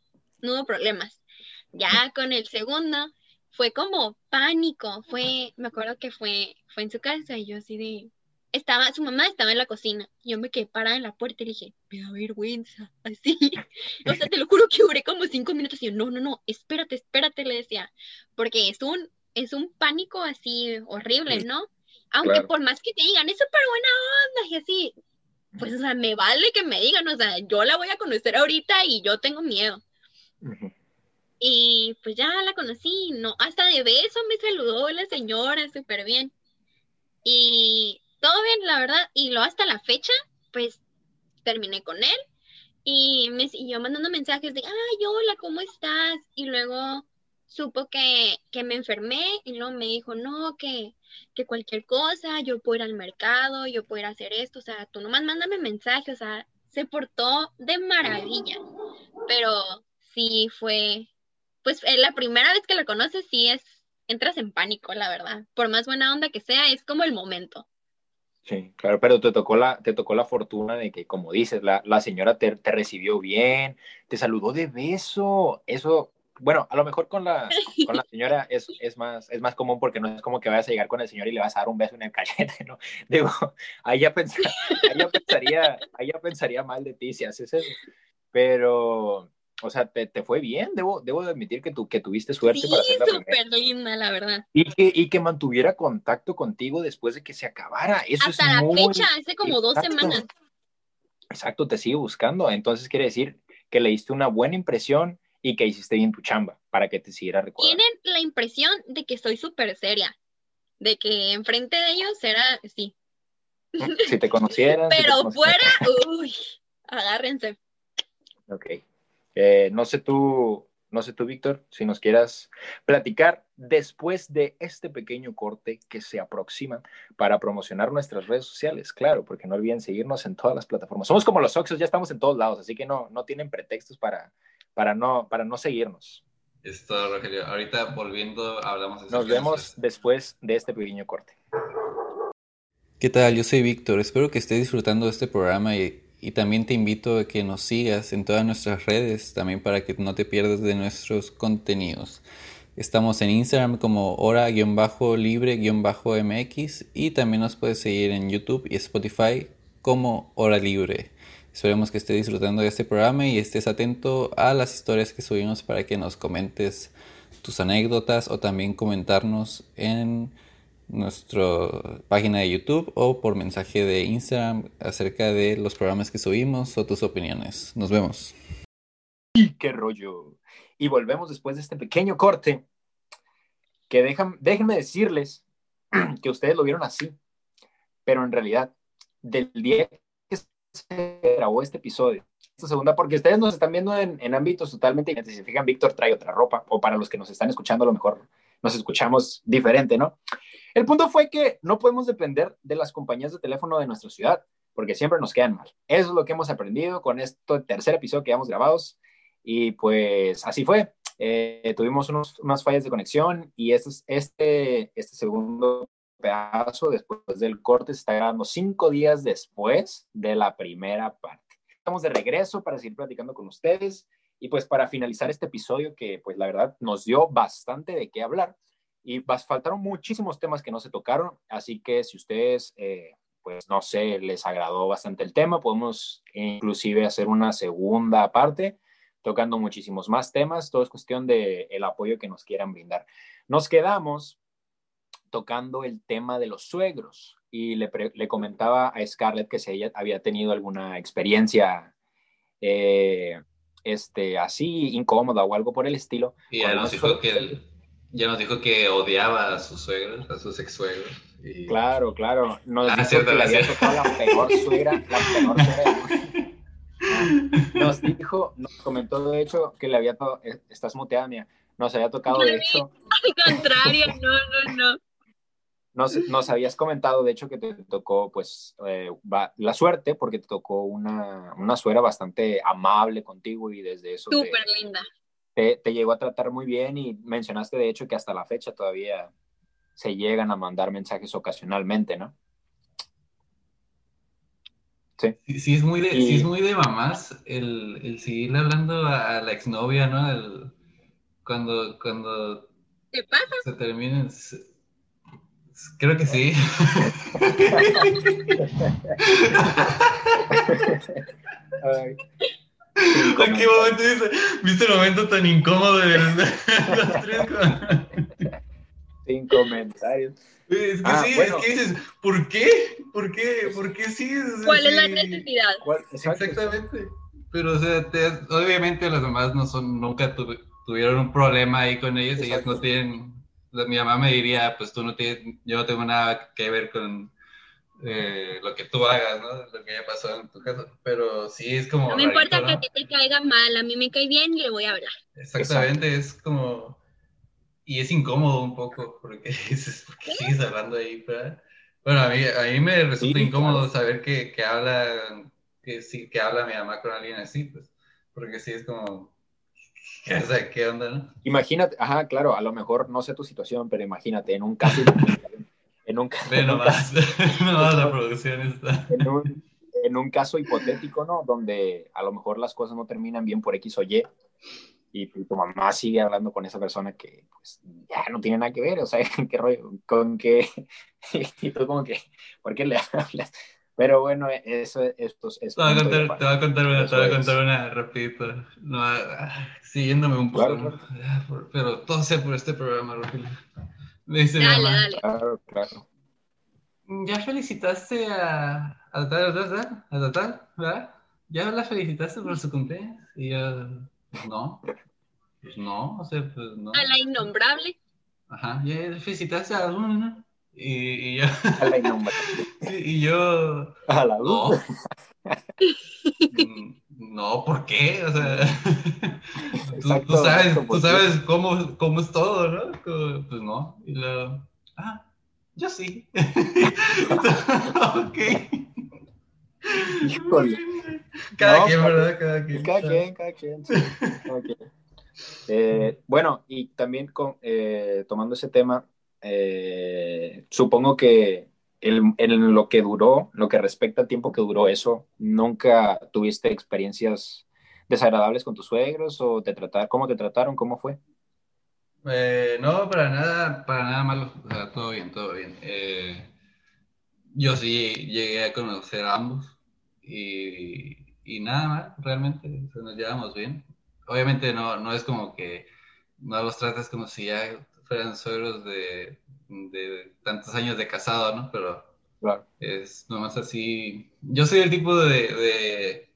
no hubo problemas. Ya con el segundo fue como pánico, fue, me acuerdo que fue, fue en su casa y yo así de, estaba, su mamá estaba en la cocina, yo me quedé parada en la puerta y le dije, me da vergüenza, así, o sea, te lo juro que duré como cinco minutos y yo, no, no, no, espérate, espérate, le decía, porque es un, es un pánico así horrible, ¿no? Aunque por más que te digan, es súper buena onda y así, pues, o sea, me vale que me digan, o sea, yo la voy a conocer ahorita y yo tengo miedo. Y pues ya la conocí, no, hasta de beso me saludó la señora, súper bien. Y todo bien, la verdad, y luego hasta la fecha, pues terminé con él y me siguió mandando mensajes de, ay, hola, ¿cómo estás? Y luego supo que, que me enfermé y luego me dijo, no, que que cualquier cosa, yo puedo ir al mercado, yo puedo ir a hacer esto, o sea, tú nomás mándame mensaje, o sea, se portó de maravilla, pero sí fue, pues eh, la primera vez que lo conoces sí es, entras en pánico, la verdad, por más buena onda que sea, es como el momento. Sí, claro, pero te tocó la, te tocó la fortuna de que, como dices, la, la señora te, te, recibió bien, te saludó de beso. Eso, bueno, a lo mejor con la, con la señora es, es, más, es más común porque no es como que vayas a llegar con el señor y le vas a dar un beso en el cachete, ¿no? Digo, ahí ya, pensaría, ahí ya pensaría, ahí ya pensaría mal de ti si haces eso. Pero, o sea, te, te, fue bien, debo, debo admitir que, tú, que tuviste suerte sí, para hacerla súper linda, la verdad. Y que, y que mantuviera contacto contigo después de que se acabara. Eso Hasta es la muy... fecha, hace como dos Exacto. semanas. Exacto, te sigue buscando. Entonces quiere decir que le diste una buena impresión y que hiciste bien tu chamba para que te siguiera recordando. Tienen la impresión de que soy súper seria, de que enfrente de ellos era, sí. Si te conocieran. Pero fuera, uy, agárrense. Ok. Eh, no sé tú, no sé tú, Víctor, si nos quieras platicar después de este pequeño corte que se aproxima para promocionar nuestras redes sociales, claro, porque no olviden seguirnos en todas las plataformas. Somos como los Oxos, ya estamos en todos lados, así que no, no tienen pretextos para, para, no, para no seguirnos. Esto, Rogelio. Ahorita volviendo, hablamos de Nos vemos después de este pequeño corte. ¿Qué tal? Yo soy Víctor. Espero que estés disfrutando de este programa y, y, también te invito a que nos sigas en todas nuestras redes, también para que no te pierdas de nuestros contenidos. Estamos en Instagram como hora-libre-mx y también nos puedes seguir en YouTube y Spotify como Hora Libre. Esperemos que estés disfrutando de este programa y estés atento a las historias que subimos para que nos comentes tus anécdotas o también comentarnos en nuestra página de YouTube o por mensaje de Instagram acerca de los programas que subimos o tus opiniones. Nos vemos. Y qué rollo. Y volvemos después de este pequeño corte que dejan, déjenme decirles que ustedes lo vieron así, pero en realidad del día se grabó este episodio. Esta segunda, porque ustedes nos están viendo en, ámbitos totalmente diferentes. Si se fijan, Víctor trae otra ropa, o para los que nos están escuchando, a lo mejor nos escuchamos diferente, ¿no? El punto fue que no podemos depender de las compañías de teléfono de nuestra ciudad, porque siempre nos quedan mal. Eso es lo que hemos aprendido con este tercer episodio que hemos grabados. Y pues así fue. Eh, tuvimos unos, unas fallas de conexión y este, este, este segundo pedazo después del corte se está grabando cinco días después de la primera parte. Estamos de regreso para seguir platicando con ustedes y pues para finalizar este episodio que pues la verdad nos dio bastante de qué hablar y faltaron muchísimos temas que no se tocaron, así que si ustedes eh, pues no sé, les agradó bastante el tema, podemos inclusive hacer una segunda parte tocando muchísimos más temas, todo es cuestión de el apoyo que nos quieran brindar. Nos quedamos tocando el tema de los suegros y le, le comentaba a Scarlett que si ella había tenido alguna experiencia eh, este, así incómoda o algo por el estilo. Y ya nos, dijo que, ya nos dijo que odiaba a sus suegros, a sus ex suegros. Y... Claro, claro. Nos ah, dijo que le había tocado la peor suegra, la peor suegra. Nos dijo, nos comentó de hecho que le había tocado, eh, estás muteada mía, nos había tocado de hecho. Al contrario, no, no, no. Nos, habías comentado, de hecho, que te tocó, pues, eh, la suerte, porque te tocó una, una suegra bastante amable contigo y desde eso. Súper linda. Te, te, llegó a tratar muy bien y mencionaste, de hecho, que hasta la fecha todavía se llegan a mandar mensajes ocasionalmente, ¿no? Sí. Sí, es, muy de, sí es muy de mamás el, el seguirle hablando a, la exnovia, ¿no? El, cuando, cuando ¿Qué pasa? se terminen Creo que sí. Ay. ¿En qué momento dice? ¿Viste el momento tan incómodo de los tres? Sin comentarios. Es que ah, sí, es que dices, ¿por qué? ¿Por qué? ¿Por qué sí? ¿Cuál es la necesidad? Exactamente. Pero, o sea, obviamente las mamás no son, nunca tuvieron un problema ahí con ellas, ellas no tienen mi mamá me diría, pues tú no tienes, yo no tengo nada que ver con eh, lo que tú hagas, ¿no? Lo que haya pasado en tu casa. Pero sí es como... No me importa que a ti te caiga mal, a mí me cae bien y le voy a hablar. Exactamente, es como... Y es incómodo un poco, porque dices, ¿por qué sigues hablando ahí? Bueno, a mí, a mí me resulta incómodo saber que, que habla, que sí, que habla mi mamá con alguien así, pues, porque sí es como, ¿qué onda, no? Imagínate, ajá, claro, a lo mejor no sé tu situación, pero imagínate, en un caso... en un, en un caso, la producción está. En un, en un caso hipotético, ¿no? Donde a lo mejor las cosas no terminan bien por X o Y, y tu mamá sigue hablando con esa persona que pues ya no tiene nada que ver, o sea, ¿qué rollo? Con que, y tú como que, ¿por qué le hablas? Pero bueno, eso, esto es... Te voy, a contar, te voy a contar una, te voy a contar una rapidito. No, ah, siguiéndome un poco. Ah, pero todo sea por este programa, Rogelio. Me dice dale, mi mamá. Dale. Claro, claro. ¿Ya felicitaste a, a tal, a a tal, ¿verdad? ¿Ya la felicitaste por su cumpleaños? Y yo, no. Pues no, o sea, pues no. A la innombrable. Ajá, ya visitaste a uno, ¿no? Y, y yo. A la innombrable. y yo. A la No. luz. Mm, No, ¿por qué? O sea, tú, Exacto, tú sabes, tú ¿por qué? sabes cómo, cómo es todo, ¿no? Pues no. Y luego, ah, yo sí. ok. Híjole. Cada No, quien, cada- ¿verdad? Cada quien. Cada quien, cada quien. sí, cada quien. Eh, bueno, y también con- eh, tomando ese tema, eh, supongo que en lo que duró, lo que respecta al tiempo que duró eso, ¿nunca tuviste experiencias desagradables con tus suegros o te trataron, cómo te trataron, cómo fue? Eh, no, para nada, para nada malo. Todo bien, todo bien. Eh, yo sí llegué a conocer a ambos y, y nada más, realmente, nos llevamos bien. Obviamente no, no es como que no los tratas como si ya fueran suegros de, de tantos años de casado, ¿no? Pero Claro. es nomás así. Yo soy el tipo de, de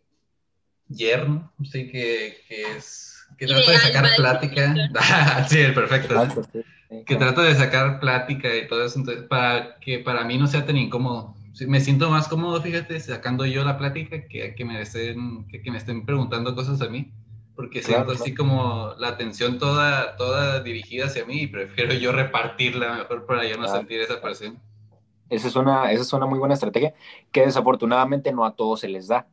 yerno, sí, que, que es que trata de sacar plática. sí, el perfecto. Exacto, sí, sí, Que trata de sacar plática y todo eso, entonces, para que para mí no sea tan incómodo. Me siento más cómodo, fíjate, sacando yo la plática que que me estén, que, que me estén preguntando cosas a mí, porque Claro, siento así como la atención toda, toda dirigida hacia mí y prefiero yo repartirla mejor para yo no Claro. sentir esa presión. Esa es una, esa es una muy buena estrategia que desafortunadamente no a todos se les da.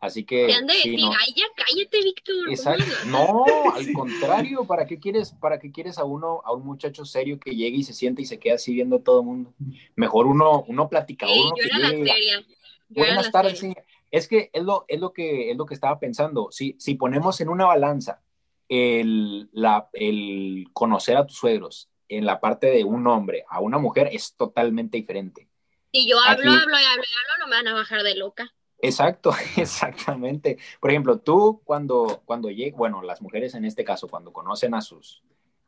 Así que Te sí, no. ay, ya cállate, Víctor. ¿cómo Exacto. hablas?" No, al contrario, ¿para qué quieres, para qué quieres a uno, a un muchacho serio que llegue y se siente y se queda así viendo a todo el mundo? Mejor uno, uno platicador, Sí, uno yo que era la seria. Buenas tardes, señor. Es que es lo, es lo que es lo que estaba pensando. Si, si ponemos en una balanza el, la, el conocer a tus suegros en la parte de un hombre a una mujer es totalmente diferente. Si yo hablo, Aquí- hablo y hablo y hablo, no me van a bajar de loca. Exacto, exactamente. Por ejemplo, tú cuando, cuando llegas, bueno, las mujeres en este caso, cuando conocen a sus,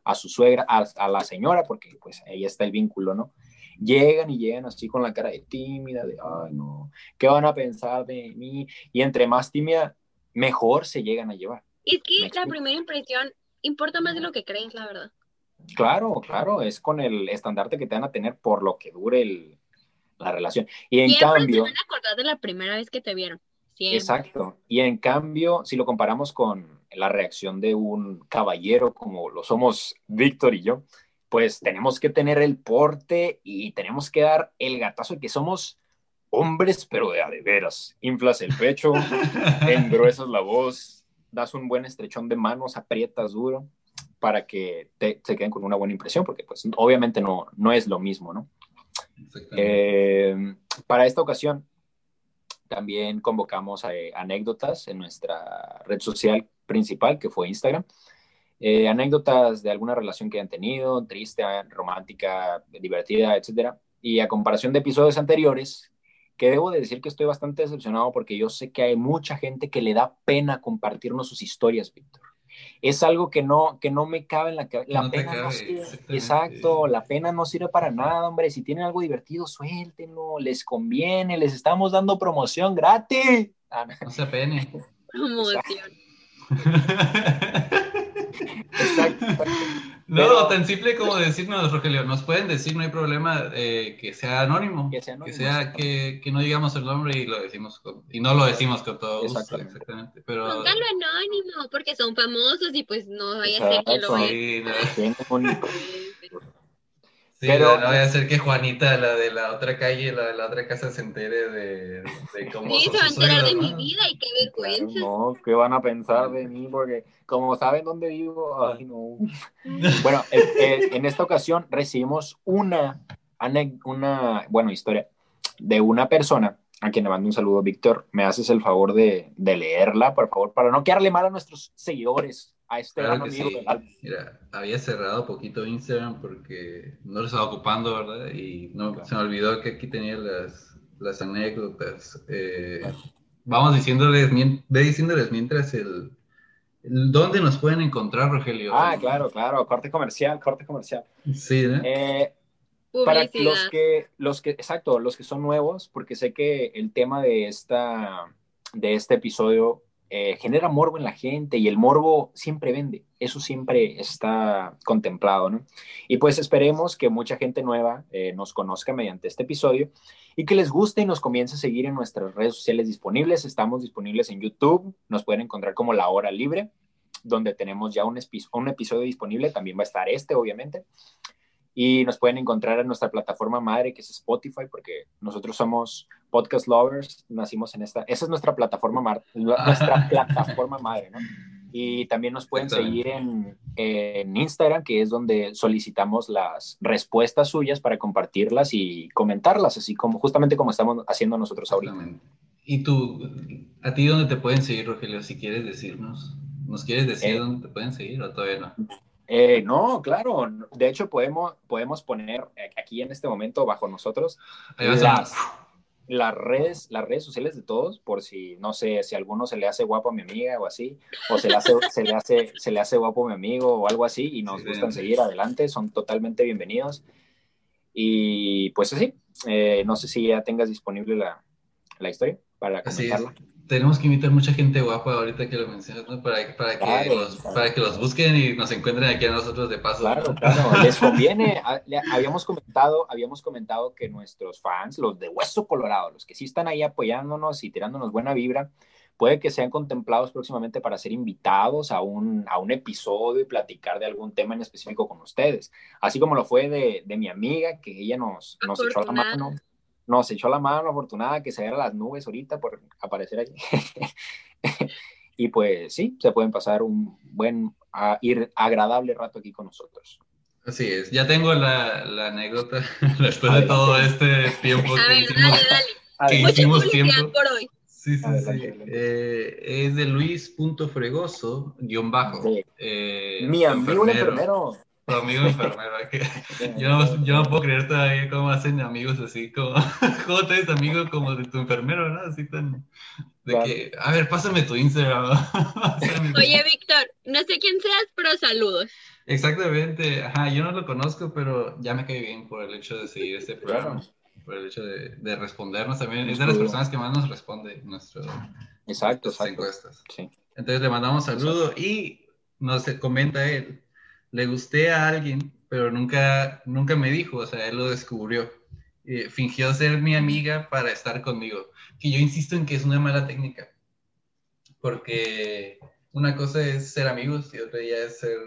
a su suegra, a, a la señora, porque pues ahí está el vínculo, ¿no? Llegan y llegan así con la cara de tímida, de, ay, no, ¿qué van a pensar de mí? Y entre más tímida, mejor se llegan a llevar. Y es que la primera impresión importa más de lo que crees, la verdad. Claro, claro, es con el estandarte que te van a tener por lo que dure el- la relación. Y en Siempre cambio... se van a acordar de la primera vez que te vieron. Siempre. Exacto. Y en cambio, si lo comparamos con la reacción de un caballero como lo somos Víctor y yo, pues tenemos que tener el porte y tenemos que dar el gatazo de que somos hombres, pero de a de veras. Inflas el pecho, engruesas la voz, das un buen estrechón de manos, aprietas duro para que te, se queden con una buena impresión, porque pues obviamente no, no es lo mismo, ¿no? Eh, para esta ocasión también convocamos a, eh, anécdotas en nuestra red social principal, que fue Instagram. Eh, anécdotas de alguna relación que hayan tenido, triste, romántica, divertida, etcétera. Y a comparación de episodios anteriores, que debo de decir que estoy bastante decepcionado porque yo sé que hay mucha gente que le da pena compartirnos sus historias, Víctor. Es algo que no, que no me cabe en la cabeza. La No pena no sirve. Exacto, la pena no sirve para nada, hombre. Si tienen algo divertido, suéltenlo, les conviene, les estamos dando promoción gratis. Ah, no. No se apene. Promoción. Exacto. No, Pero- tan simple como decirnos, Rogelio, nos pueden decir, no hay problema, eh, que sea anónimo. Que sea anónimo, Que sea que, que no digamos el nombre y lo decimos con- y no lo decimos con todo gusto, Exactamente. exactamente. Pero Póngalo anónimo, porque son famosos y pues no vaya a ser que lo sí, no, sí, Pero- no vaya a ser que Juanita, la de la otra calle, la de la otra casa, se entere de, de cómo Sí, se va a enterar de suegros, mi ¿no? vida y qué vergüenza. no, ¿qué van a pensar de mí? Porque como saben dónde vivo, ay, no. Bueno, eh, eh, en esta ocasión recibimos una, una, bueno, historia de una persona a quien le mando un saludo, Víctor. ¿Me haces el favor de, de leerla, por favor, para no quedarle mal a nuestros seguidores, a este Claro gran sí. del alma? Mira, había cerrado poquito Instagram porque no lo estaba ocupando, ¿verdad? Y no, Claro. se me olvidó que aquí tenía las, las anécdotas. Eh, vamos diciéndoles, ve diciéndoles mientras el, el dónde nos pueden encontrar, Rogelio. Ah, claro, claro, corte comercial, corte comercial. Sí, ¿no? Eh, para Publicidad. los que, los que, exacto, los que son nuevos, porque sé que el tema de esta, de este episodio eh, genera morbo en la gente y el morbo siempre vende, eso siempre está contemplado, ¿no? Y pues esperemos que mucha gente nueva eh, nos conozca mediante este episodio y que les guste y nos comience a seguir en nuestras redes sociales disponibles. Estamos disponibles en YouTube, nos pueden encontrar como La Hora Libre, donde tenemos ya un, un episodio disponible, también va a estar este, obviamente. Y nos pueden encontrar en nuestra plataforma madre, que es Spotify, porque nosotros somos podcast lovers, nacimos en esta, esa es nuestra plataforma, madre, nuestra plataforma madre, ¿no? Y también nos pueden seguir en, en, Instagram, que es donde solicitamos las respuestas suyas para compartirlas y comentarlas, así como justamente como estamos haciendo nosotros ahorita. ¿Y tú, a ti dónde te pueden seguir, Rogelio, si quieres decirnos? ¿Nos quieres decir eh, dónde te pueden seguir o todavía no? Eh, no, claro. De hecho, podemos, podemos poner aquí en este momento bajo nosotros las, las, redes, las redes sociales de todos, por si, no sé, si a alguno se le hace guapo a mi amiga o así, o se le hace, se le hace, se le hace guapo a mi amigo o algo así y nos gustan seguir adelante, son totalmente bienvenidos. Y pues así, eh, no sé si ya tengas disponible la, la historia para comentarla tenemos que invitar mucha gente guapa ahorita que lo mencionas, ¿no? Para, para, que los, para que los busquen y nos encuentren aquí a nosotros de paso. Claro, claro, les conviene. Ah, habíamos comentado, habíamos comentado que nuestros fans, los de Hueso Colorado, los que sí están ahí apoyándonos y tirándonos buena vibra, puede que sean contemplados próximamente para ser invitados a un, a un episodio y platicar de algún tema en específico con ustedes. Así como lo fue de, de mi amiga, que ella nos, nos echó la mano nos echó la mano afortunada que se vean las nubes ahorita por aparecer aquí. y pues sí, se pueden pasar un buen, ir agradable rato aquí con nosotros. Así es, ya tengo la, la anécdota después de todo este tiempo que hicimos, Que hicimos tiempo. Por hoy. Sí, sí, sí. Eh, es de Luis.fregoso, guion bajo. Eh, Mi amigo enfermero amigo enfermero. yo, no, yo no puedo creer todavía cómo hacen amigos así, como, ¿cómo te amigo como de tu enfermero, no? Así tan, de que, a ver, pásame tu Instagram. Oye, Víctor, no sé quién seas, pero saludos. Exactamente, ajá, yo no lo conozco, pero ya me cae bien por el hecho de seguir este programa, por el hecho de, de respondernos también. Es de las personas que más nos responde nuestro, exacto, exacto. encuestas. Sí. Entonces le mandamos saludo y nos comenta él le gusté a alguien, pero nunca, nunca me dijo, o sea, él lo descubrió. Eh, fingió ser mi amiga para estar conmigo. Que yo insisto en que es una mala técnica. Porque una cosa es ser amigos y otra ya es ser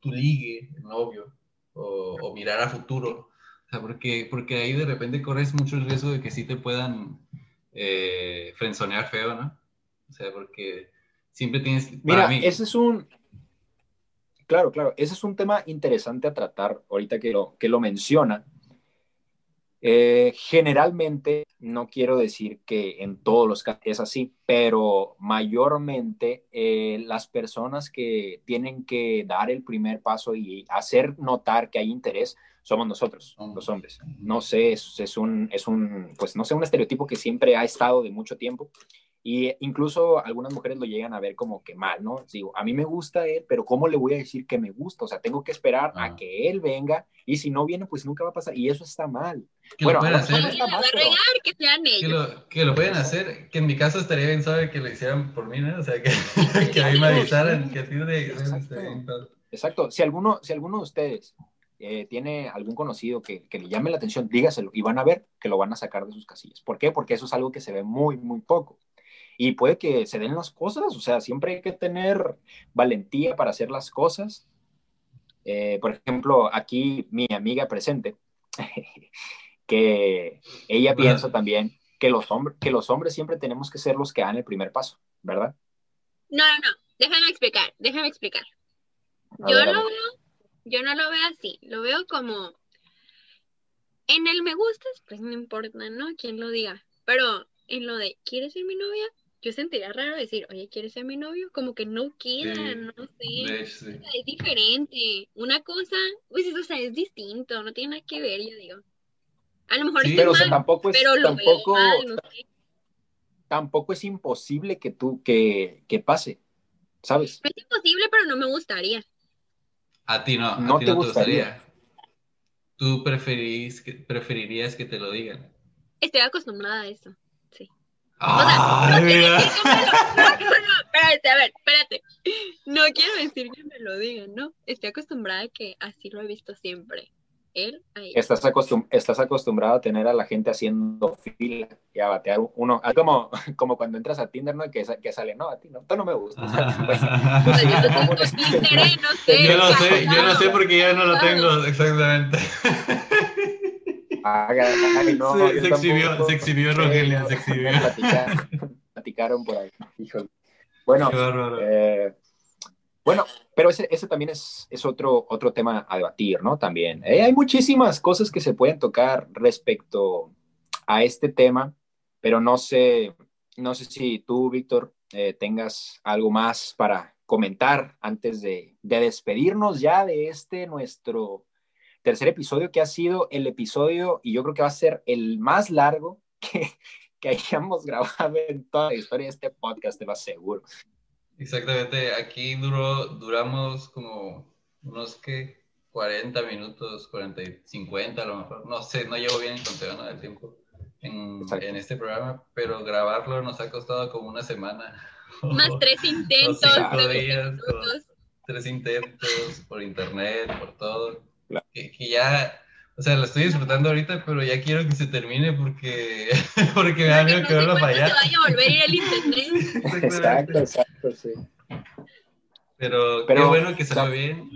tu ligue, novio, o, mirar a futuro. O sea, porque, porque ahí de repente corres mucho el riesgo de que sí te puedan eh, frenzonear feo, ¿no? O sea, porque siempre tienes... Mira, ese es un, Claro, claro. Ese es un tema interesante a tratar ahorita que lo, que lo menciona. Eh, generalmente, no quiero decir que en todos los casos es así, pero mayormente eh, las personas que tienen que dar el primer paso y hacer notar que hay interés somos nosotros, los hombres. No sé, es, es, un, es un, pues no sé, un estereotipo que siempre ha estado de mucho tiempo y incluso algunas mujeres lo llegan a ver como que mal, ¿no? Digo, a mí me gusta él, pero ¿cómo le voy a decir que me gusta? O sea, tengo que esperar a que él venga y si no viene, pues nunca va a pasar. Y eso está mal. bueno, lo hacer? Está mal, que, sean ellos. lo, que, lo, pueden hacer, que en mi caso estaría bien saber que lo hicieran por mí, ¿no? O sea, que, que a mí me avisaran que a ti de... Exacto. Exacto. Si alguno, si alguno de ustedes eh, tiene algún conocido que, que, le llame la atención, dígaselo y van a ver que lo van a sacar de sus casillas. ¿Por qué? Porque eso es algo que se ve muy, muy poco y puede que se den las cosas, o sea, siempre hay que tener valentía para hacer las cosas. Eh, por ejemplo, aquí mi amiga presente, que ella piensa también que los, hombres, que los hombres siempre tenemos que ser los que dan el primer paso, ¿verdad? No, no, no, déjame explicar, déjame explicar. yo, lo veo, yo no lo veo así, lo veo como en el me gustas, pues no importa, ¿no? Quién lo diga, pero en lo de, ¿quieres ser mi novia? Yo sentiría raro decir, oye, ¿quieres ser mi novio? Como que no queda, no sé. es diferente. Una cosa, pues eso, o sea, es distinto, no tiene nada que ver, yo digo. A lo mejor sí, pero, tampoco es, tampoco, tampoco es imposible que tú, que, que pase, ¿sabes? Es imposible, pero no me gustaría. A ti no, no, te, gustaría. ¿Tú preferís, preferirías que te lo digan? Estoy acostumbrada a eso. Ah, mira. espérate, a ver, espérate. No quiero decir que me lo digan, ¿no? Estoy acostumbrada a que así lo he visto siempre. Él, ahí. Estás, acostum estás acostumbrado a tener a la gente haciendo fila y a batear uno, como, como cuando entras a Tinder, ¿no? Que, que sale, no, a ti no, tú no me gusta. pues, pues, yo, no sé, yo no sé, yo no sé porque ya no lo tengo, exactamente. No, se, exhibió, se exhibió Rogelia, se exhibió. Platicaron, por ahí, Bueno, eh, bueno, pero ese, ese también es, es, otro, otro tema a debatir, ¿no? También. Eh, hay muchísimas cosas que se pueden tocar respecto a este tema, pero no sé, no sé si tú, Víctor, eh, tengas algo más para comentar antes de, de despedirnos ya de este nuestro tercer episodio que ha sido el episodio, y yo creo que va a ser el más largo que, que hayamos grabado en toda la historia de este podcast, te lo aseguro. Exactamente, aquí duró, duramos como unos que 40 minutos, 40, 50 a lo mejor, no sé, no llevo bien el conteo del tiempo en, en, este programa, pero grabarlo nos ha costado como una semana. Más tres intentos. tres intentos por internet, por todo que, ya, o sea, lo estoy disfrutando ahorita, pero ya quiero que se termine porque, porque me da miedo que vuelva a fallar. vaya a volver a ir al internet. exacto, exacto, sí. Pero, pero qué bueno que salió bien.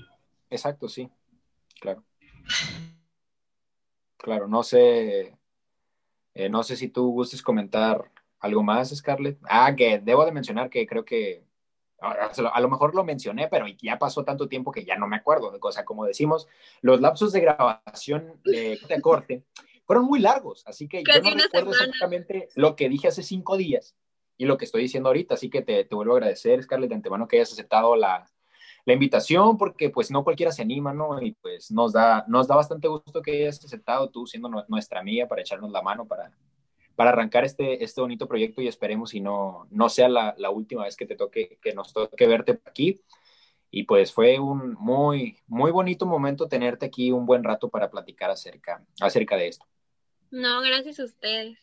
Exacto, sí, claro. Claro, no sé, eh, no sé si tú gustes comentar algo más, Scarlett. Ah, que debo de mencionar que creo que a lo mejor lo mencioné, pero ya pasó tanto tiempo que ya no me acuerdo. O sea, como decimos, los lapsos de grabación de, corte fueron muy largos, así que yo no recuerdo exactamente lo que dije hace cinco días y lo que estoy diciendo ahorita, así que te, te vuelvo a agradecer, Scarlett, de antemano que hayas aceptado la, la, invitación, porque pues no cualquiera se anima, ¿no? Y pues nos da, nos da bastante gusto que hayas aceptado tú siendo nuestra amiga para echarnos la mano, para, para arrancar este, este bonito proyecto y esperemos y no, no sea la, la, última vez que te toque, que nos toque verte aquí. Y pues fue un muy, muy bonito momento tenerte aquí un buen rato para platicar acerca, acerca de esto. No, gracias a ustedes.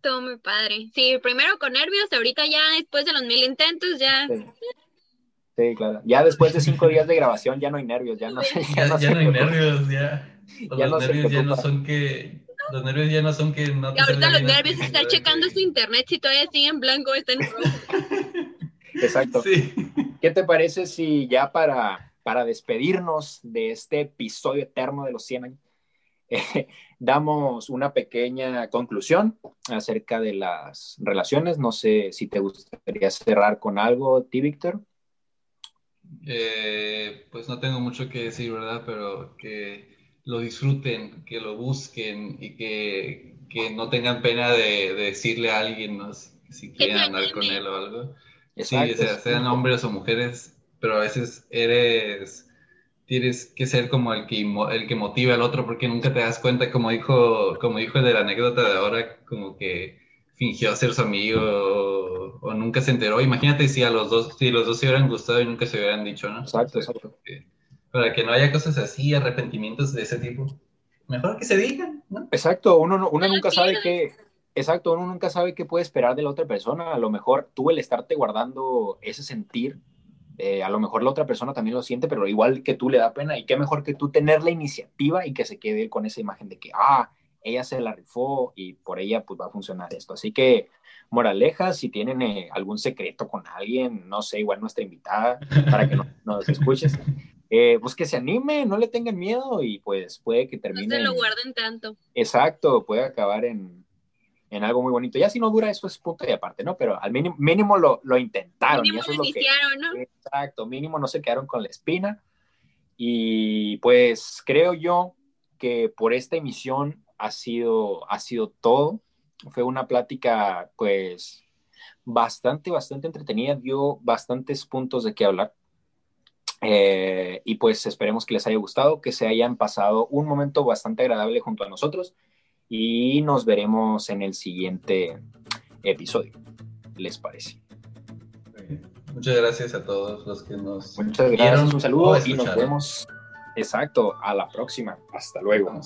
Todo muy padre. Sí, primero con nervios, ahorita ya después de los mil intentos ya... Sí. claro. Ya después de cinco días de grabación ya no hay nervios, ya no, ya, no, hay nervios, ya. los nervios ya no son que los nervios ya no son que no te Y ahorita los nervios están checando su internet si todavía sigue en blanco o está en rojo. Exacto. Sí. ¿Qué te parece si ya para, para despedirnos de este episodio eterno de los 100 años, eh, damos una pequeña conclusión acerca de las relaciones? No sé si te gustaría cerrar con algo, ti, Víctor. Eh, pues no tengo mucho que decir, ¿verdad? Pero que lo disfruten, que lo busquen y que, que no tengan pena de, decirle a alguien ¿no? si, quieren andar con él o algo. Sí, sean hombres o mujeres, pero a veces eres tienes que ser como el que, el que motiva al otro porque nunca te das cuenta, como dijo, como dijo de la anécdota de ahora, como que fingió ser su amigo o, nunca se enteró. Imagínate si a los dos, si los dos se hubieran gustado y nunca se hubieran dicho, ¿no? Exacto, exacto. Para que no haya cosas así, arrepentimientos de ese tipo. Mejor que se digan, ¿no? Exacto, uno, uno nunca sabe qué, exacto, uno nunca sabe qué puede esperar de la otra persona. A lo mejor tú el estarte guardando ese sentir, eh, a lo mejor la otra persona también lo siente, pero igual que tú le da pena. Y qué mejor que tú tener la iniciativa y que se quede con esa imagen de que, ah, ella se la rifó y por ella pues va a funcionar esto. Así que, moraleja, si tienen eh, algún secreto con alguien, no sé, igual nuestra invitada, para que nos escuches, eh, pues que se anime, no le tengan miedo y pues puede que termine. No se lo guarden tanto. Exacto, puede acabar en, en, algo muy bonito. Ya si no dura, eso es punto y aparte, ¿no? Pero al mínimo, mínimo lo, lo, intentaron. Mínimo y eso es lo ¿no? Exacto, mínimo no se quedaron con la espina. Y pues creo yo que por esta emisión ha sido, ha sido todo. Fue una plática, pues, bastante, bastante entretenida, dio bastantes puntos de qué hablar. Eh, y pues esperemos que les haya gustado, que se hayan pasado un momento bastante agradable junto a nosotros y nos veremos en el siguiente episodio. ¿Les parece? Muchas gracias a todos los que nos. Muchas gracias, un saludo y nos vemos. Exacto, a la próxima. Hasta luego.